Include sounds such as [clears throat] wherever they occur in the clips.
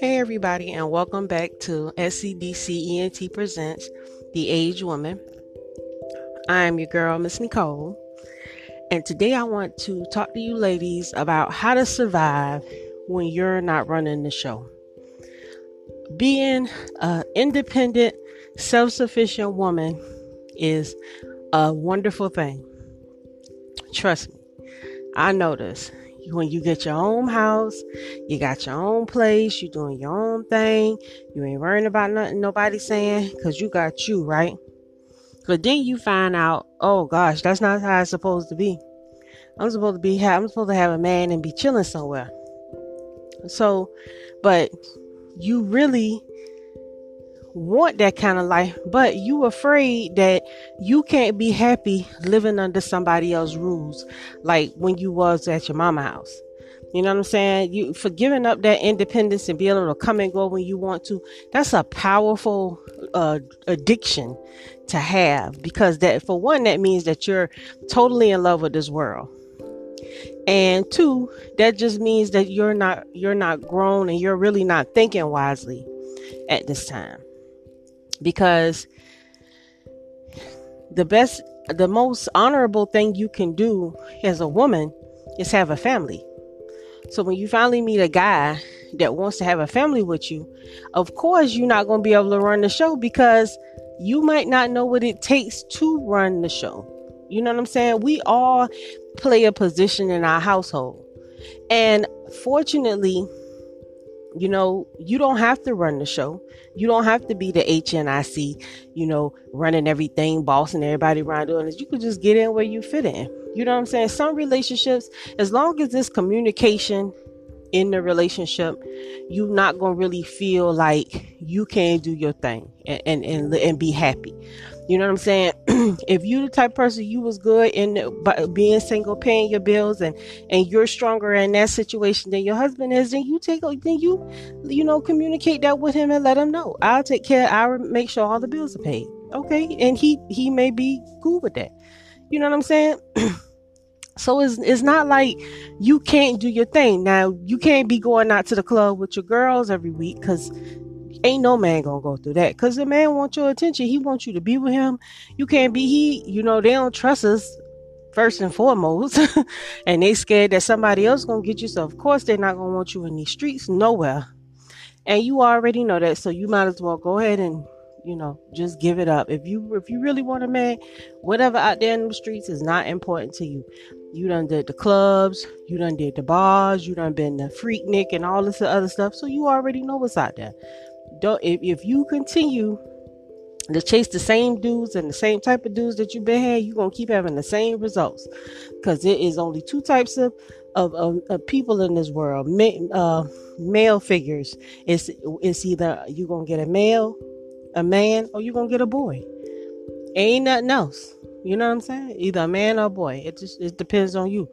Hey, everybody, and welcome back to SCDC ENT Presents The Average Woman. I am your girl, Miss Nicole, and today I want to talk to you ladies about how to survive when you're not running the show. Being an independent, self sufficient woman is a wonderful thing. Trust me, I know this when you get your own house, you got your own place, you doing your own thing, you ain't worrying about nothing nobody saying, cause you got you, right? But then you find out, oh gosh, that's not how it's supposed to be. I'm supposed to be, I'm supposed to have a man and be chilling somewhere. So, but you really want that kind of life, but you afraid that you can't be happy living under somebody else's rules, like when you was at your mama house. You know what I'm saying? You for giving up that independence and be able to come and go when you want to. That's a powerful uh, addiction to have because that for one that means that you're totally in love with this world. And two, that just means that you're not you're not grown and you're really not thinking wisely at this time because the best the most honorable thing you can do as a woman is have a family. So when you finally meet a guy that wants to have a family with you of course you're not going to be able to run the show because you might not know what it takes to run the show. You know what i'm saying? We all play a position in our household. And fortunately you know, you don't have to run the show. You don't have to be the HNIC, you know, running everything, bossing everybody around doing this. You could just get in where you fit in. You know what I'm saying? Some relationships, as long as there's communication in the relationship, you're not gonna really feel like you can't do your thing and and and, and be happy. You know what I'm saying? [clears throat] if you the type person you was good in being single, paying your bills, and and you're stronger in that situation than your husband is, then you take then you you know communicate that with him and let him know. I'll take care. I'll make sure all the bills are paid. Okay, and he he may be cool with that. You know what I'm saying? [clears throat] So it's it's not like you can't do your thing. Now you can't be going out to the club with your girls every week because ain't no man gonna go through that. Because the man wants your attention. He wants you to be with him. You can't be he you know they don't trust us first and foremost. [laughs] And they scared that somebody else gonna get you. So of course they're not gonna want you in these streets nowhere. And you already know that. So you might as well go ahead and you know just give it up. If you if you really want a man whatever out there in the streets is not important to you. You done did the clubs. You done did the bars. You done been the freaknik and all this other stuff. So you already know what's out there don't if, if you continue to chase the same dudes and the same type of dudes that you've been had, you're gonna keep having the same results. Because there is only two types of of, of, of people in this world. Ma- uh, male figures. It's it's either you're gonna get a male, a man, or you're gonna get a boy. Ain't nothing else. You know what I'm saying? Either a man or a boy. It just it depends on you.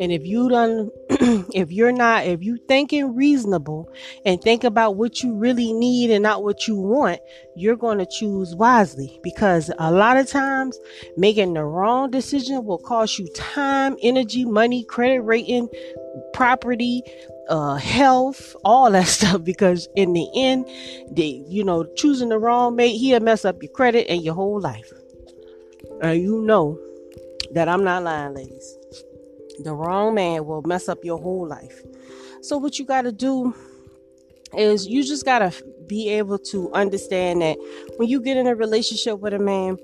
And if you done [clears throat] if you're not if you thinking reasonable and think about what you really need and not what you want, you're going to choose wisely because a lot of times making the wrong decision will cost you time, energy, money, credit rating, property, uh health all that [laughs] stuff because in the end the you know choosing the wrong mate he'll mess up your credit and your whole life and you know that I'm not lying, ladies. The wrong man will mess up your whole life. So, what you got to do is you just got to be able to understand that when you get in a relationship with a man,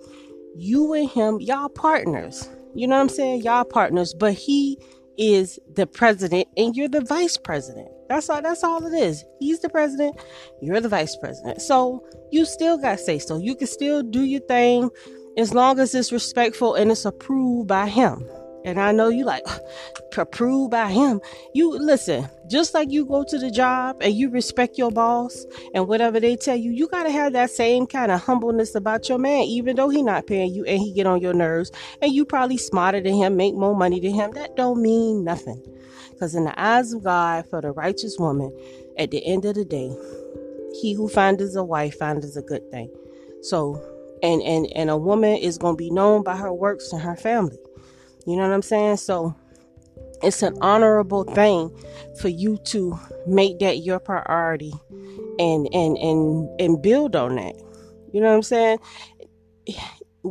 you and him, y'all partners. You know what I'm saying? Y'all partners, but he is the president and you're the vice president. That's all that's all it is. He's the president, you're the vice president. So you still got say so. You can still do your thing as long as it's respectful and it's approved by him. And I know you like [sighs] approved by him. You listen, just like you go to the job and you respect your boss and whatever they tell you, you gotta have that same kind of humbleness about your man, even though he not paying you and he get on your nerves and you probably smarter than him, make more money than him. That don't mean nothing. Because in the eyes of God, for the righteous woman, at the end of the day, he who finds a wife finds a good thing. So and and and a woman is going to be known by her works and her family. You know what i'm saying? So it's an honorable thing for you to make that your priority and and and and build on that. You know what i'm saying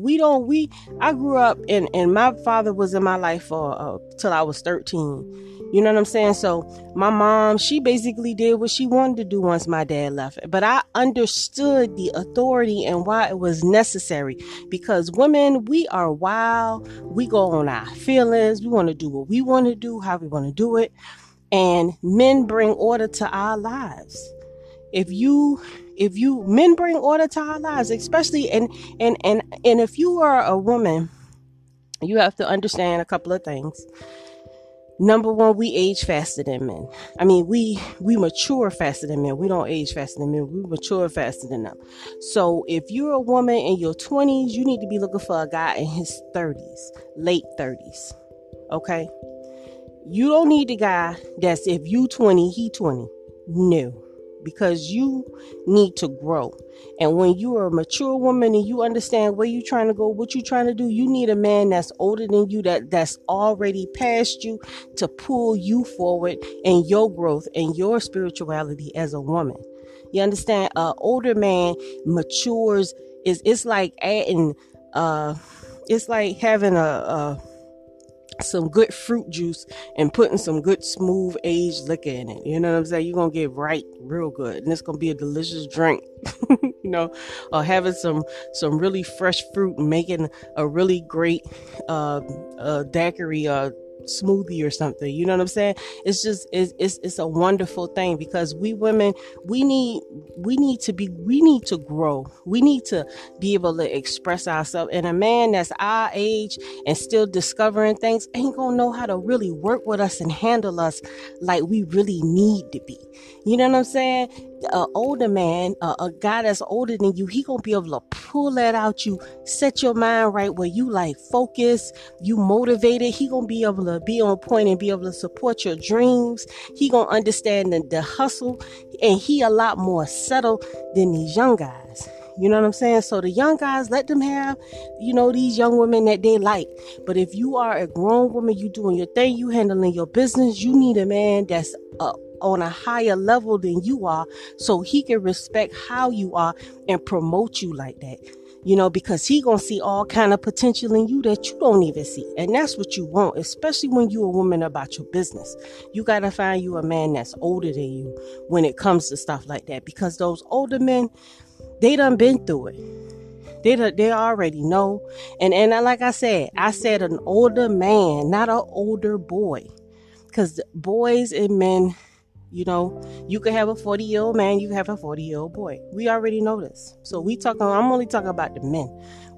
we don't we i grew up and and my father was in my life for uh, till i was 13 you know what I'm saying? So my mom, she basically did what she wanted to do once my dad left. But I understood the authority and why it was necessary because women, we are wild. We go on our feelings. We want to do what we want to do, how we want to do it. And men bring order to our lives. If you if you men bring order to our lives, especially and and and and if you are a woman, you have to understand a couple of things. Number one we age faster than men. I mean we we mature faster than men. We don't age faster than men. We mature faster than them. So if you're a woman in your 20s you need to be looking for a guy in his 30s late 30s okay? You don't need the guy that's if you 20 he 20 no because you need to grow. And when you are a mature woman and you understand where you're trying to go, what you're trying to do, you need a man that's older than you, that that's already past you to pull you forward in your growth and your spirituality as a woman. You understand? An older man matures is it's like adding uh it's like having a, a some good fruit juice and putting some good smooth aged liquor in it. You know what I'm saying? You're gonna get right real good, and it's gonna be a delicious drink. [laughs] you know, or having some some really fresh fruit making a really great uh, uh daiquiri uh smoothie or something. You know what I'm saying? It's just it's, it's it's a wonderful thing because we women we need we need to be we need to grow. We need to be able to express ourselves. And a man that's our age and still discovering things ain't gonna know how to really work with us and handle us like we really need to be. You know what I'm saying? An older man, uh, a guy that's older than you, he gonna be able to pull that out you, set your mind right where you like focus, you motivated. He gonna be able to be on point and be able to support your dreams. He gonna understand the, the hustle, and he a lot more settled than these young guys. You know what I'm saying? So the young guys, let them have, you know, these young women that they like. But if you are a grown woman, you doing your thing, you handling your business, you need a man that's uh, on a higher level than you are so he can respect how you are and promote you like that you know because he gonna see all kind of potential in you that you don't even see and that's what you want especially when you're a woman about your business you gotta find you a man that's older than you when it comes to stuff like that because those older men they done been through it. They they already know. And and like I said, I said an older man, not an older boy. Cause boys and men, you know, you can have a 40 year old man, you have a 40 year old boy. We already know this. So we talking I'm only talking about the men.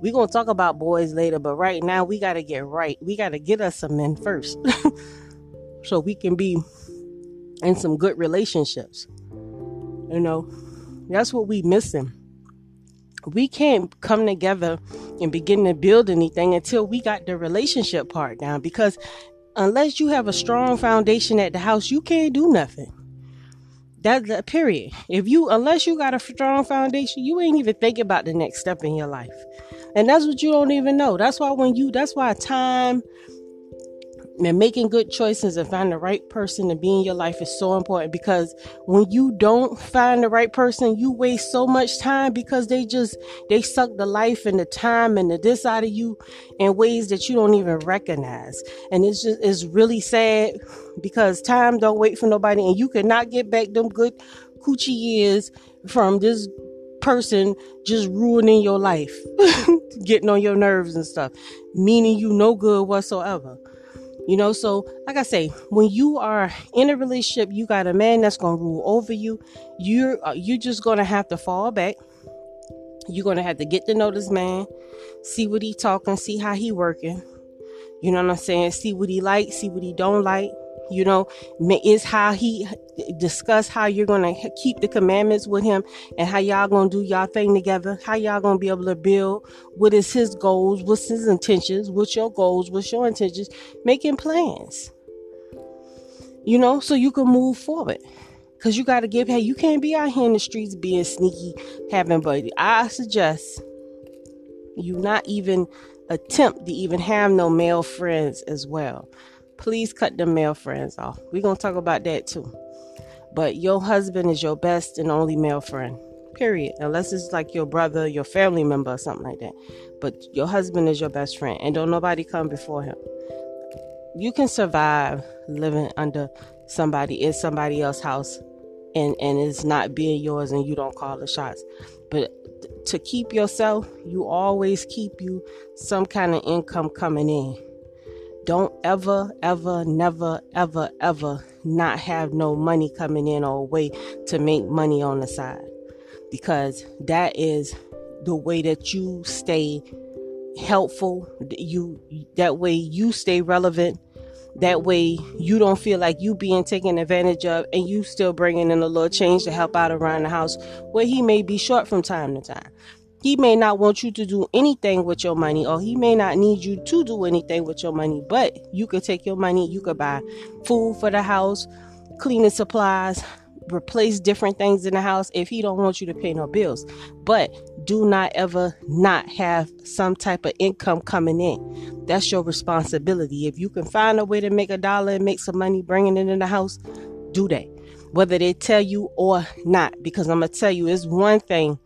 we gonna talk about boys later, but right now we gotta get right. We gotta get us some men first. [laughs] so we can be in some good relationships. You know, that's what we missing we can't come together and begin to build anything until we got the relationship part down because unless you have a strong foundation at the house you can't do nothing that's the period. If you unless you got a strong foundation you ain't even thinking about the next step in your life. And that's what you don't even know. That's why when you that's why time and making good choices and find the right person to be in your life is so important because when you don't find the right person, you waste so much time because they just they suck the life and the time and the this out of you in ways that you don't even recognize. And it's just it's really sad because time don't wait for nobody and you cannot get back them good coochie years from this person just ruining your life, [laughs] getting on your nerves and stuff, meaning you no good whatsoever. You know, so like I say, when you are in a relationship, you got a man that's gonna rule over you. You're uh, you're just gonna have to fall back. You're gonna have to get to know this man, see what he talking, see how he working. You know what I'm saying? See what he like, see what he don't like you know is how he discuss how you're to keep the commandments with him and how y'all to do y'all thing together how y'all to be able to build what is his goals what's his intentions what's your goals what's your intentions making plans. You know so you can move forward. Because you got to give hey you can't be out here in the streets being sneaky having buddy. I suggest you not even attempt to even have no male friends as well please cut the male friends off. We're going to talk about that too. But your husband is your best and only male friend. Period. Unless it's like your brother, your family member, or something like that. But your husband is your best friend, and don't nobody come before him. You can survive living under somebody in somebody else's house and and it's not being yours and you don't call the shots but to keep yourself you always keep you some kind of income coming in don't ever ever never ever ever not have no money coming in or a way to make money on the side. Because that is the way that you stay helpful you that way you stay relevant that way you don't feel like you being taken advantage of and you still bringing in a little change to help out around the house where he may be short from time to time he may not want you to do anything with your money or he may not need you to do anything with your money but you could take your money you could buy food for the house cleaning supplies replace different things in the house if he don't want you to pay no bills. But do not ever not have some type of income coming in. That's your responsibility. If you can find a way to make a dollar and make some money bringing it in the house do that. Whether they tell you or not because i'm gonna tell you it's one thing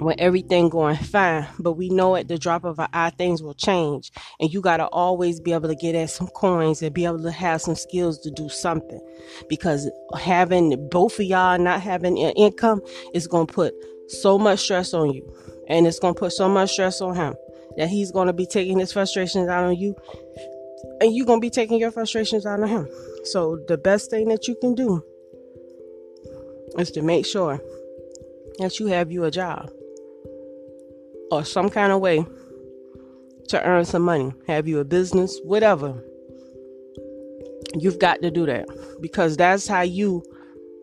when everything going fine but we know at the drop of an eye things will change. And you got to always be able to get at some coins and be able to have some skills to do something. Because having both of y'all not having an income is going to put so much stress on you. And it's going to put so much stress on him that he's going to be taking his frustrations out on you. And you're going to be taking your frustrations out on him. So the best thing that you can do is to make sure that you have you a job or some kind of way to earn some money, have you a business, whatever. You've got to do that. Because that's how you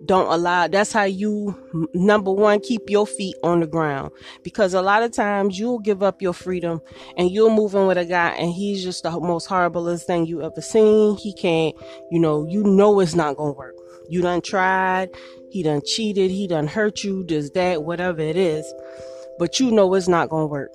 don't allow that's how you number one keep your feet on the ground. Because a lot of times you'll give up your freedom and you'll move in with a guy and he's just the most horriblest thing you ever seen. He can't you know you know it's not gonna work. You done tried he done cheated he done hurt you does that whatever it is but you know it's not going to work.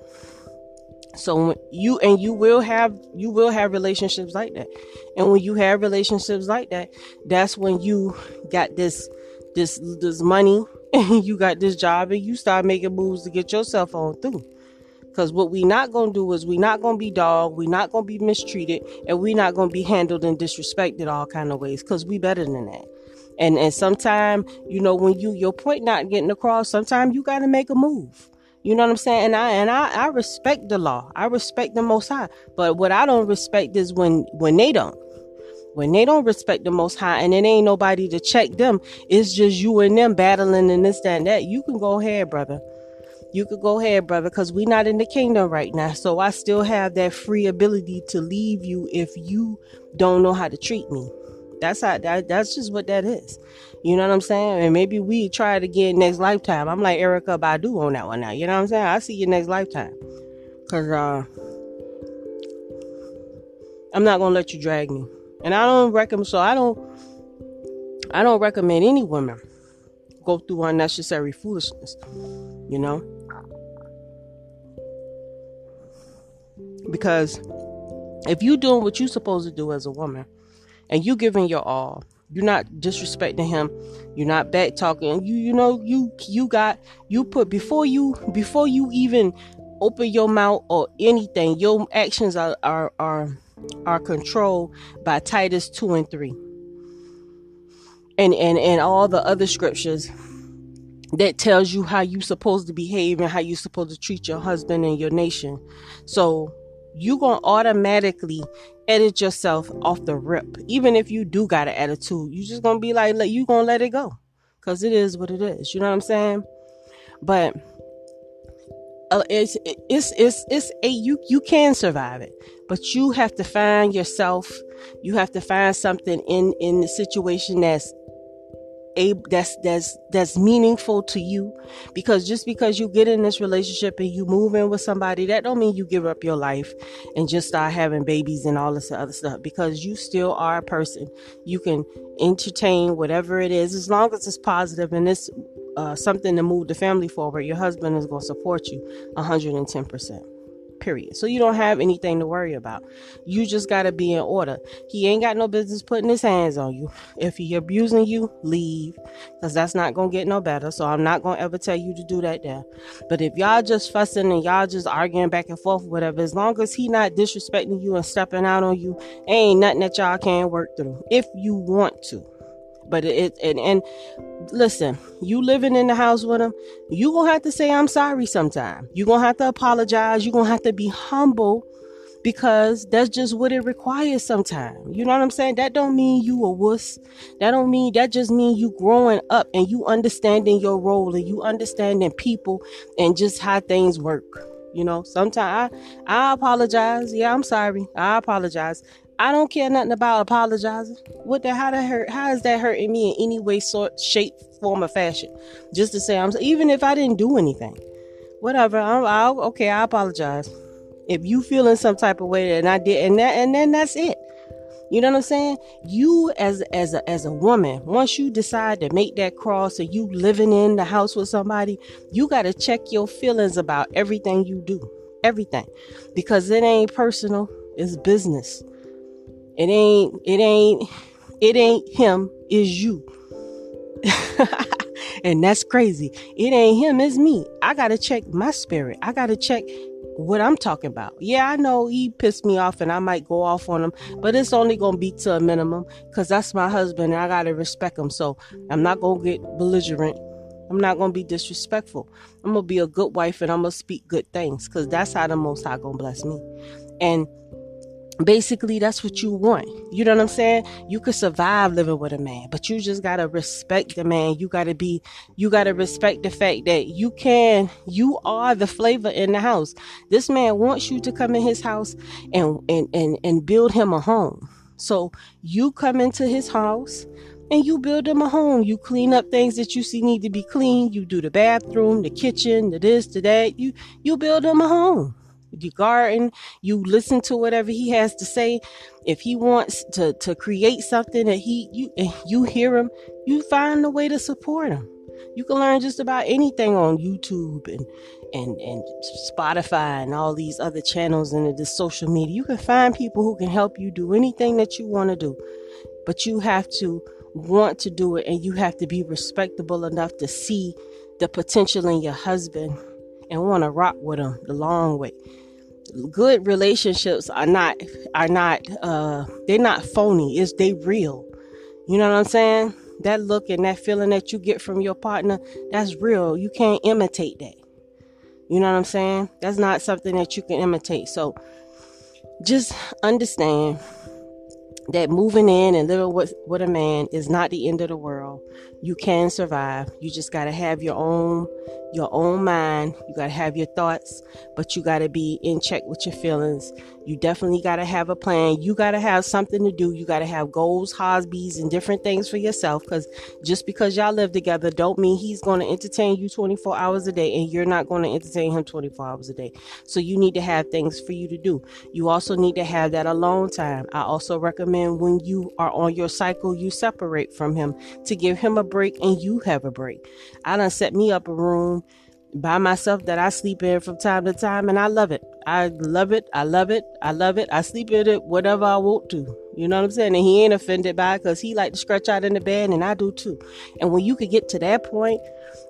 So you and you will have you will have relationships like that. And when you have relationships like that that's when you got this this this money [laughs] and you got this job and you start making moves to get yourself on through. Because what we not to do is we not to be dog we not to be mistreated and we not to be handled and disrespected all kind of ways because we better than that. And and sometimes you know when you your point not getting across sometimes you got to make a move you know what I'm saying? And I and I, I respect the law. I respect the most high. But what I don't respect is when when they don't. When they don't respect the most high and it ain't nobody to check them, it's just you and them battling and this, that, and that. You can go ahead, brother. You could go ahead, brother, because we're not in the kingdom right now. So I still have that free ability to leave you if you don't know how to treat me. That's how that, that's just what that is. You know what I'm saying? And maybe we try it again next lifetime. I'm like Erykah Badu on that one now. You know what I'm saying? I see you next lifetime. Cause uh I'm not gonna let you drag me. And I don't recommend so I don't I don't recommend any woman go through unnecessary foolishness. You know? Because if you're doing what you're supposed to do as a woman, and you giving your all. You're not disrespecting him. You're not back talking. You you know you you got you put before you before you even open your mouth or anything your actions are are are, are controlled by titus 2 and 3 and and and all the other scriptures that tells you how you supposed to behave and how you supposed to treat your husband and your nation. So you gonna automatically edit yourself off the rip. Even if you do got an attitude, you just gonna be like, you gonna let it go, cause it is what it is. You know what I'm saying? But uh, it's it's it's it's a you you can survive it, but you have to find yourself. You have to find something in in the situation that's a that's that's that's meaningful to you. Because just because you get in this relationship and you move in with somebody that don't mean you give up your life and just start having babies and all this other stuff. Because you still are a person. You can entertain whatever it is. As long as it's positive and it's uh, something to move the family forward your husband is going to support you 110% period. So you don't have anything to worry about. You just got to be in order. He ain't got no business putting his hands on you. If he abusing you, leave because that's not going to get no better. So I'm not going to ever tell you to do that there. But if y'all just fussing and y'all just arguing back and forth, whatever, as long as he not disrespecting you and stepping out on you, ain't nothing that y'all can't work through if you want to. But it, and, and listen, you living in the house with him, you gonna have to say I'm sorry sometime. You gonna have to apologize. You gonna have to be humble because that's just what it requires sometimes. You know what I'm saying? That don't mean you a wuss. That don't mean that just mean you growing up and you understanding your role and you understanding people and just how things work. You know, sometimes I I apologize. Yeah, I'm sorry. I apologize. I don't care nothing about apologizing. What the how that hurt? How is that hurting me in any way, sort, shape, form, or fashion? Just to say I'm even if I didn't do anything, whatever. I'm I'll, okay. I apologize. If you feel in some type of way and I did, and that, and then that's it. You know what I'm saying? You as as a as a woman, once you decide to make that cross and you living in the house with somebody, you got to check your feelings about everything you do, everything, because it ain't personal. It's business. It ain't, it ain't, it ain't him, is you. [laughs] and that's crazy. It ain't him, it's me. I gotta check my spirit. I gotta check what I'm talking about. Yeah, I know he pissed me off and I might go off on him, but it's only gonna be to a minimum because that's my husband and I gotta respect him. So I'm not gonna get belligerent. I'm not gonna be disrespectful. I'm gonna be a good wife and I'm gonna speak good things because that's how the Most High gonna bless me. And basically that's what you want you know what i'm saying you could survive living with a man but you just gotta respect the man you gotta be you gotta respect the fact that you can you are the flavor in the house this man wants you to come in his house and and and, and build him a home so you come into his house and you build him a home. You clean up things that you see need to be clean. You do the bathroom, the kitchen, the this, the that. You you build him a home you garden, you listen to whatever he has to say. If he wants to, to create something that he you you hear him, you find a way to support him. You can learn just about anything on YouTube and and and Spotify and all these other channels and the social media. You can find people who can help you do anything that you want to do. But you have to want to do it and you have to be respectable enough to see the potential in your husband and want to rock with him the long way good relationships are not are not uh they're not phony. It's they real. You know what i'm saying? That look and that feeling that you get from your partner that's real. You can't imitate that. You know what i'm saying? That's not something that you can imitate. So just understand that moving in and living with, with a man is not the end of the world. You can survive. You just got to have your own your own mind. You got to have your thoughts, but you got to be in check with your feelings. You definitely got to have a plan. You got to have something to do. You got to have goals, hobbies, and different things for yourself. Because just because y'all live together, don't mean he's going to entertain you 24 hours a day and you're not going to entertain him 24 hours a day. So you need to have things for you to do. You also need to have that alone time. I also recommend when you are on your cycle, you separate from him to give him a break and you have a break. I done set me up a room by myself that I sleep in from time to time, and I love it. I love it. I love it. I love it. I sleep in it whatever I want to. You know what I'm saying? And he ain't offended by it because he like to stretch out in the bed, and I do too. And when you could get to that point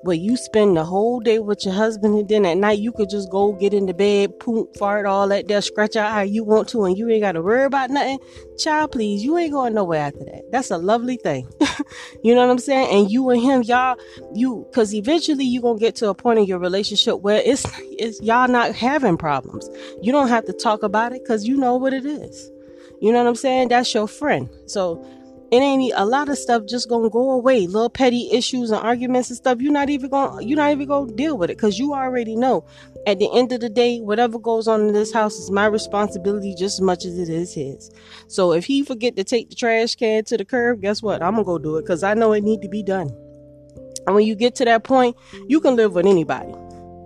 where you spend the whole day with your husband, and then at night you could just go get in the bed, poop, fart, all that there, scratch out how you want to, and you ain't got to worry about nothing. Child, please, you ain't going nowhere after that. That's a lovely thing. [laughs] you know what I'm saying? And you and him, y'all, you, because eventually you're gonna get to a point in your relationship where it's, it's y'all not having problems. You don't have to talk about it because you know what it is. You know what I'm saying? That's your friend. So it ain't a lot of stuff just gonna go away. Little petty issues and arguments and stuff. You're not even gonna you're not even gonna deal with it because you already know. At the end of the day, whatever goes on in this house is my responsibility just as much as it is his. So if he forget to take the trash can to the curb, guess what? I'm gonna go do it because I know it need to be done. And when you get to that point, you can live with anybody.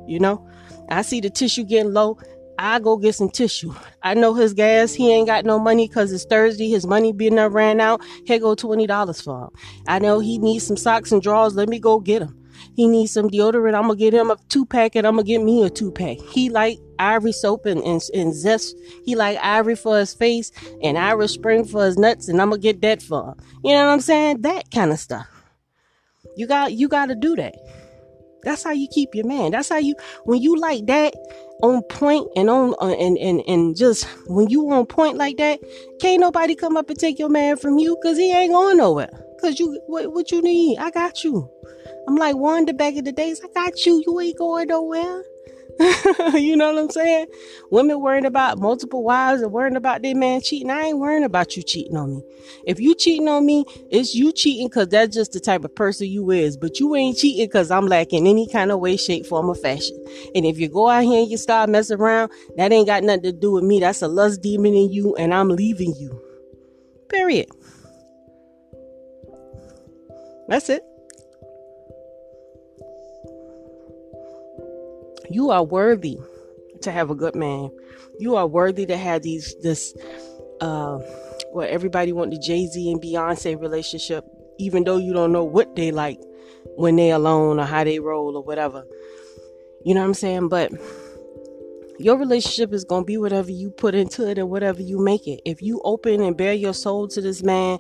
You know, I see the tissue getting low. I go get some tissue. I know his gas. He ain't got no money because it's Thursday. His money being there ran out. Here go twenty dollars for him. I know he needs some socks and drawers. Let me go get him. He needs some deodorant. I'm gonna get him a two pack and I'm gonna get me a two pack. He like ivory soap and, and, and zest. He like ivory for his face and Irish spring for his nuts and I'm gonna get that for him. You know what I'm saying? That kind of stuff. You got you gotta do that. That's how you keep your man. That's how you when you like that on point and on uh, and and and just when you on point like that, can't nobody come up and take your man from you because he ain't going nowhere. Cause you what what you need? I got you. I'm like Wanda back in the days. I got you. You ain't going nowhere. [laughs] you know what I'm saying? Women worrying about multiple wives and worrying about their man cheating. I ain't worrying about you cheating on me. If you cheating on me, it's you cheating because that's just the type of person you is. But you ain't cheating because I'm lacking any kind of way, shape, form, or fashion. And if you go out here and you start messing around, that ain't got nothing to do with me. That's a lust demon in you, and I'm leaving you. Period. That's it. You are worthy to have a good man. You are worthy to have these this uh well everybody want the Jay-Z and Beyonce relationship, even though you don't know what they like when they alone or how they roll or whatever. You know what I'm saying? But your relationship is going to be whatever you put into it and whatever you make it. If you open and bare your soul to this man,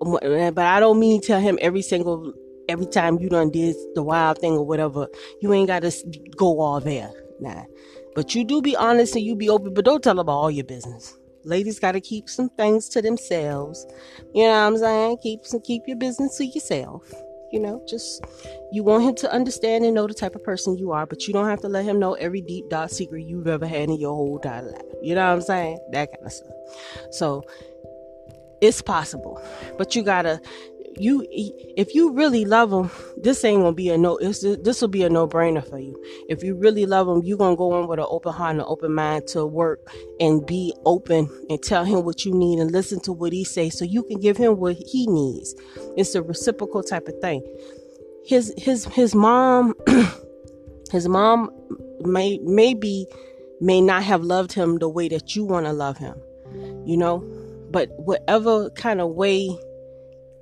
but I don't mean tell him every single every time you done did the wild thing or whatever, you ain't got to go all there. Nah. But you do be honest and you be open, but don't tell about all your business. Ladies got to keep some things to themselves. You know what I'm saying? Keep some, keep your business to yourself. You know, just you want him to understand and know the type of person you are, but you don't have to let him know every deep dark secret you've ever had in your whole entire life. You know what I'm saying? That kind of stuff. So it's possible, but you gotta you if you really love them this ain't gonna be a no this will be a no-brainer for you. If you really love him you're gonna go in with an open heart and an open mind to work and be open and tell him what you need and listen to what he say so you can give him what he needs. It's a reciprocal type of thing. His his his mom [clears throat] his mom may maybe may not have loved him the way that you want to love him you know? But whatever kind of way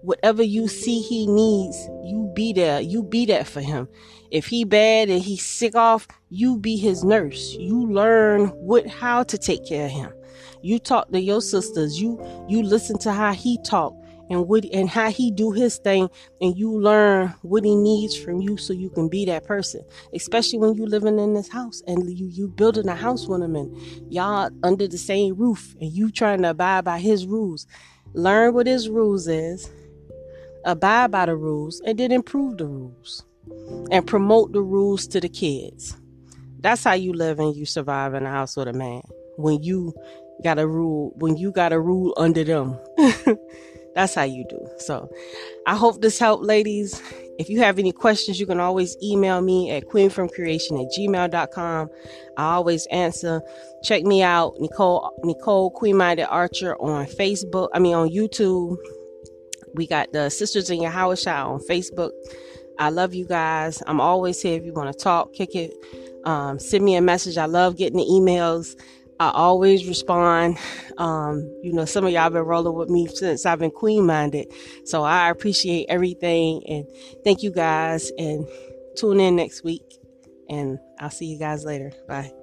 whatever you see he needs, you be there. You be that for him. If he bad and he's sick off, you be his nurse. You learn what how to take care of him. You talk to your sisters. You you listen to how he talk and what and how he do his thing and you learn what he needs from you so you can be that person especially when you living in this house and you you building a house with him and y'all under the same roof and you trying to abide by his rules learn what his rules is abide by the rules, and then improve the rules and promote the rules to the kids. That's how you live and you survive in a house with a man. When you got a rule, when you got a rule under them. [laughs] That's how you do. So I hope this helped, ladies. If you have any questions, you can always email me at queenfromcreation at gmail.com. I always answer. Check me out, Nicole, Nicole Queen Minded Archer on Facebook. I mean, on YouTube. We got the Sisters in your Yahusha on Facebook. I love you guys. I'm always here if you want to talk, kick it. Um, send me a message. I love getting the emails. I always respond. Um, you know, some of y'all been rolling with me since I've been queen minded. So I appreciate everything and thank you guys and tune in next week and I'll see you guys later. Bye.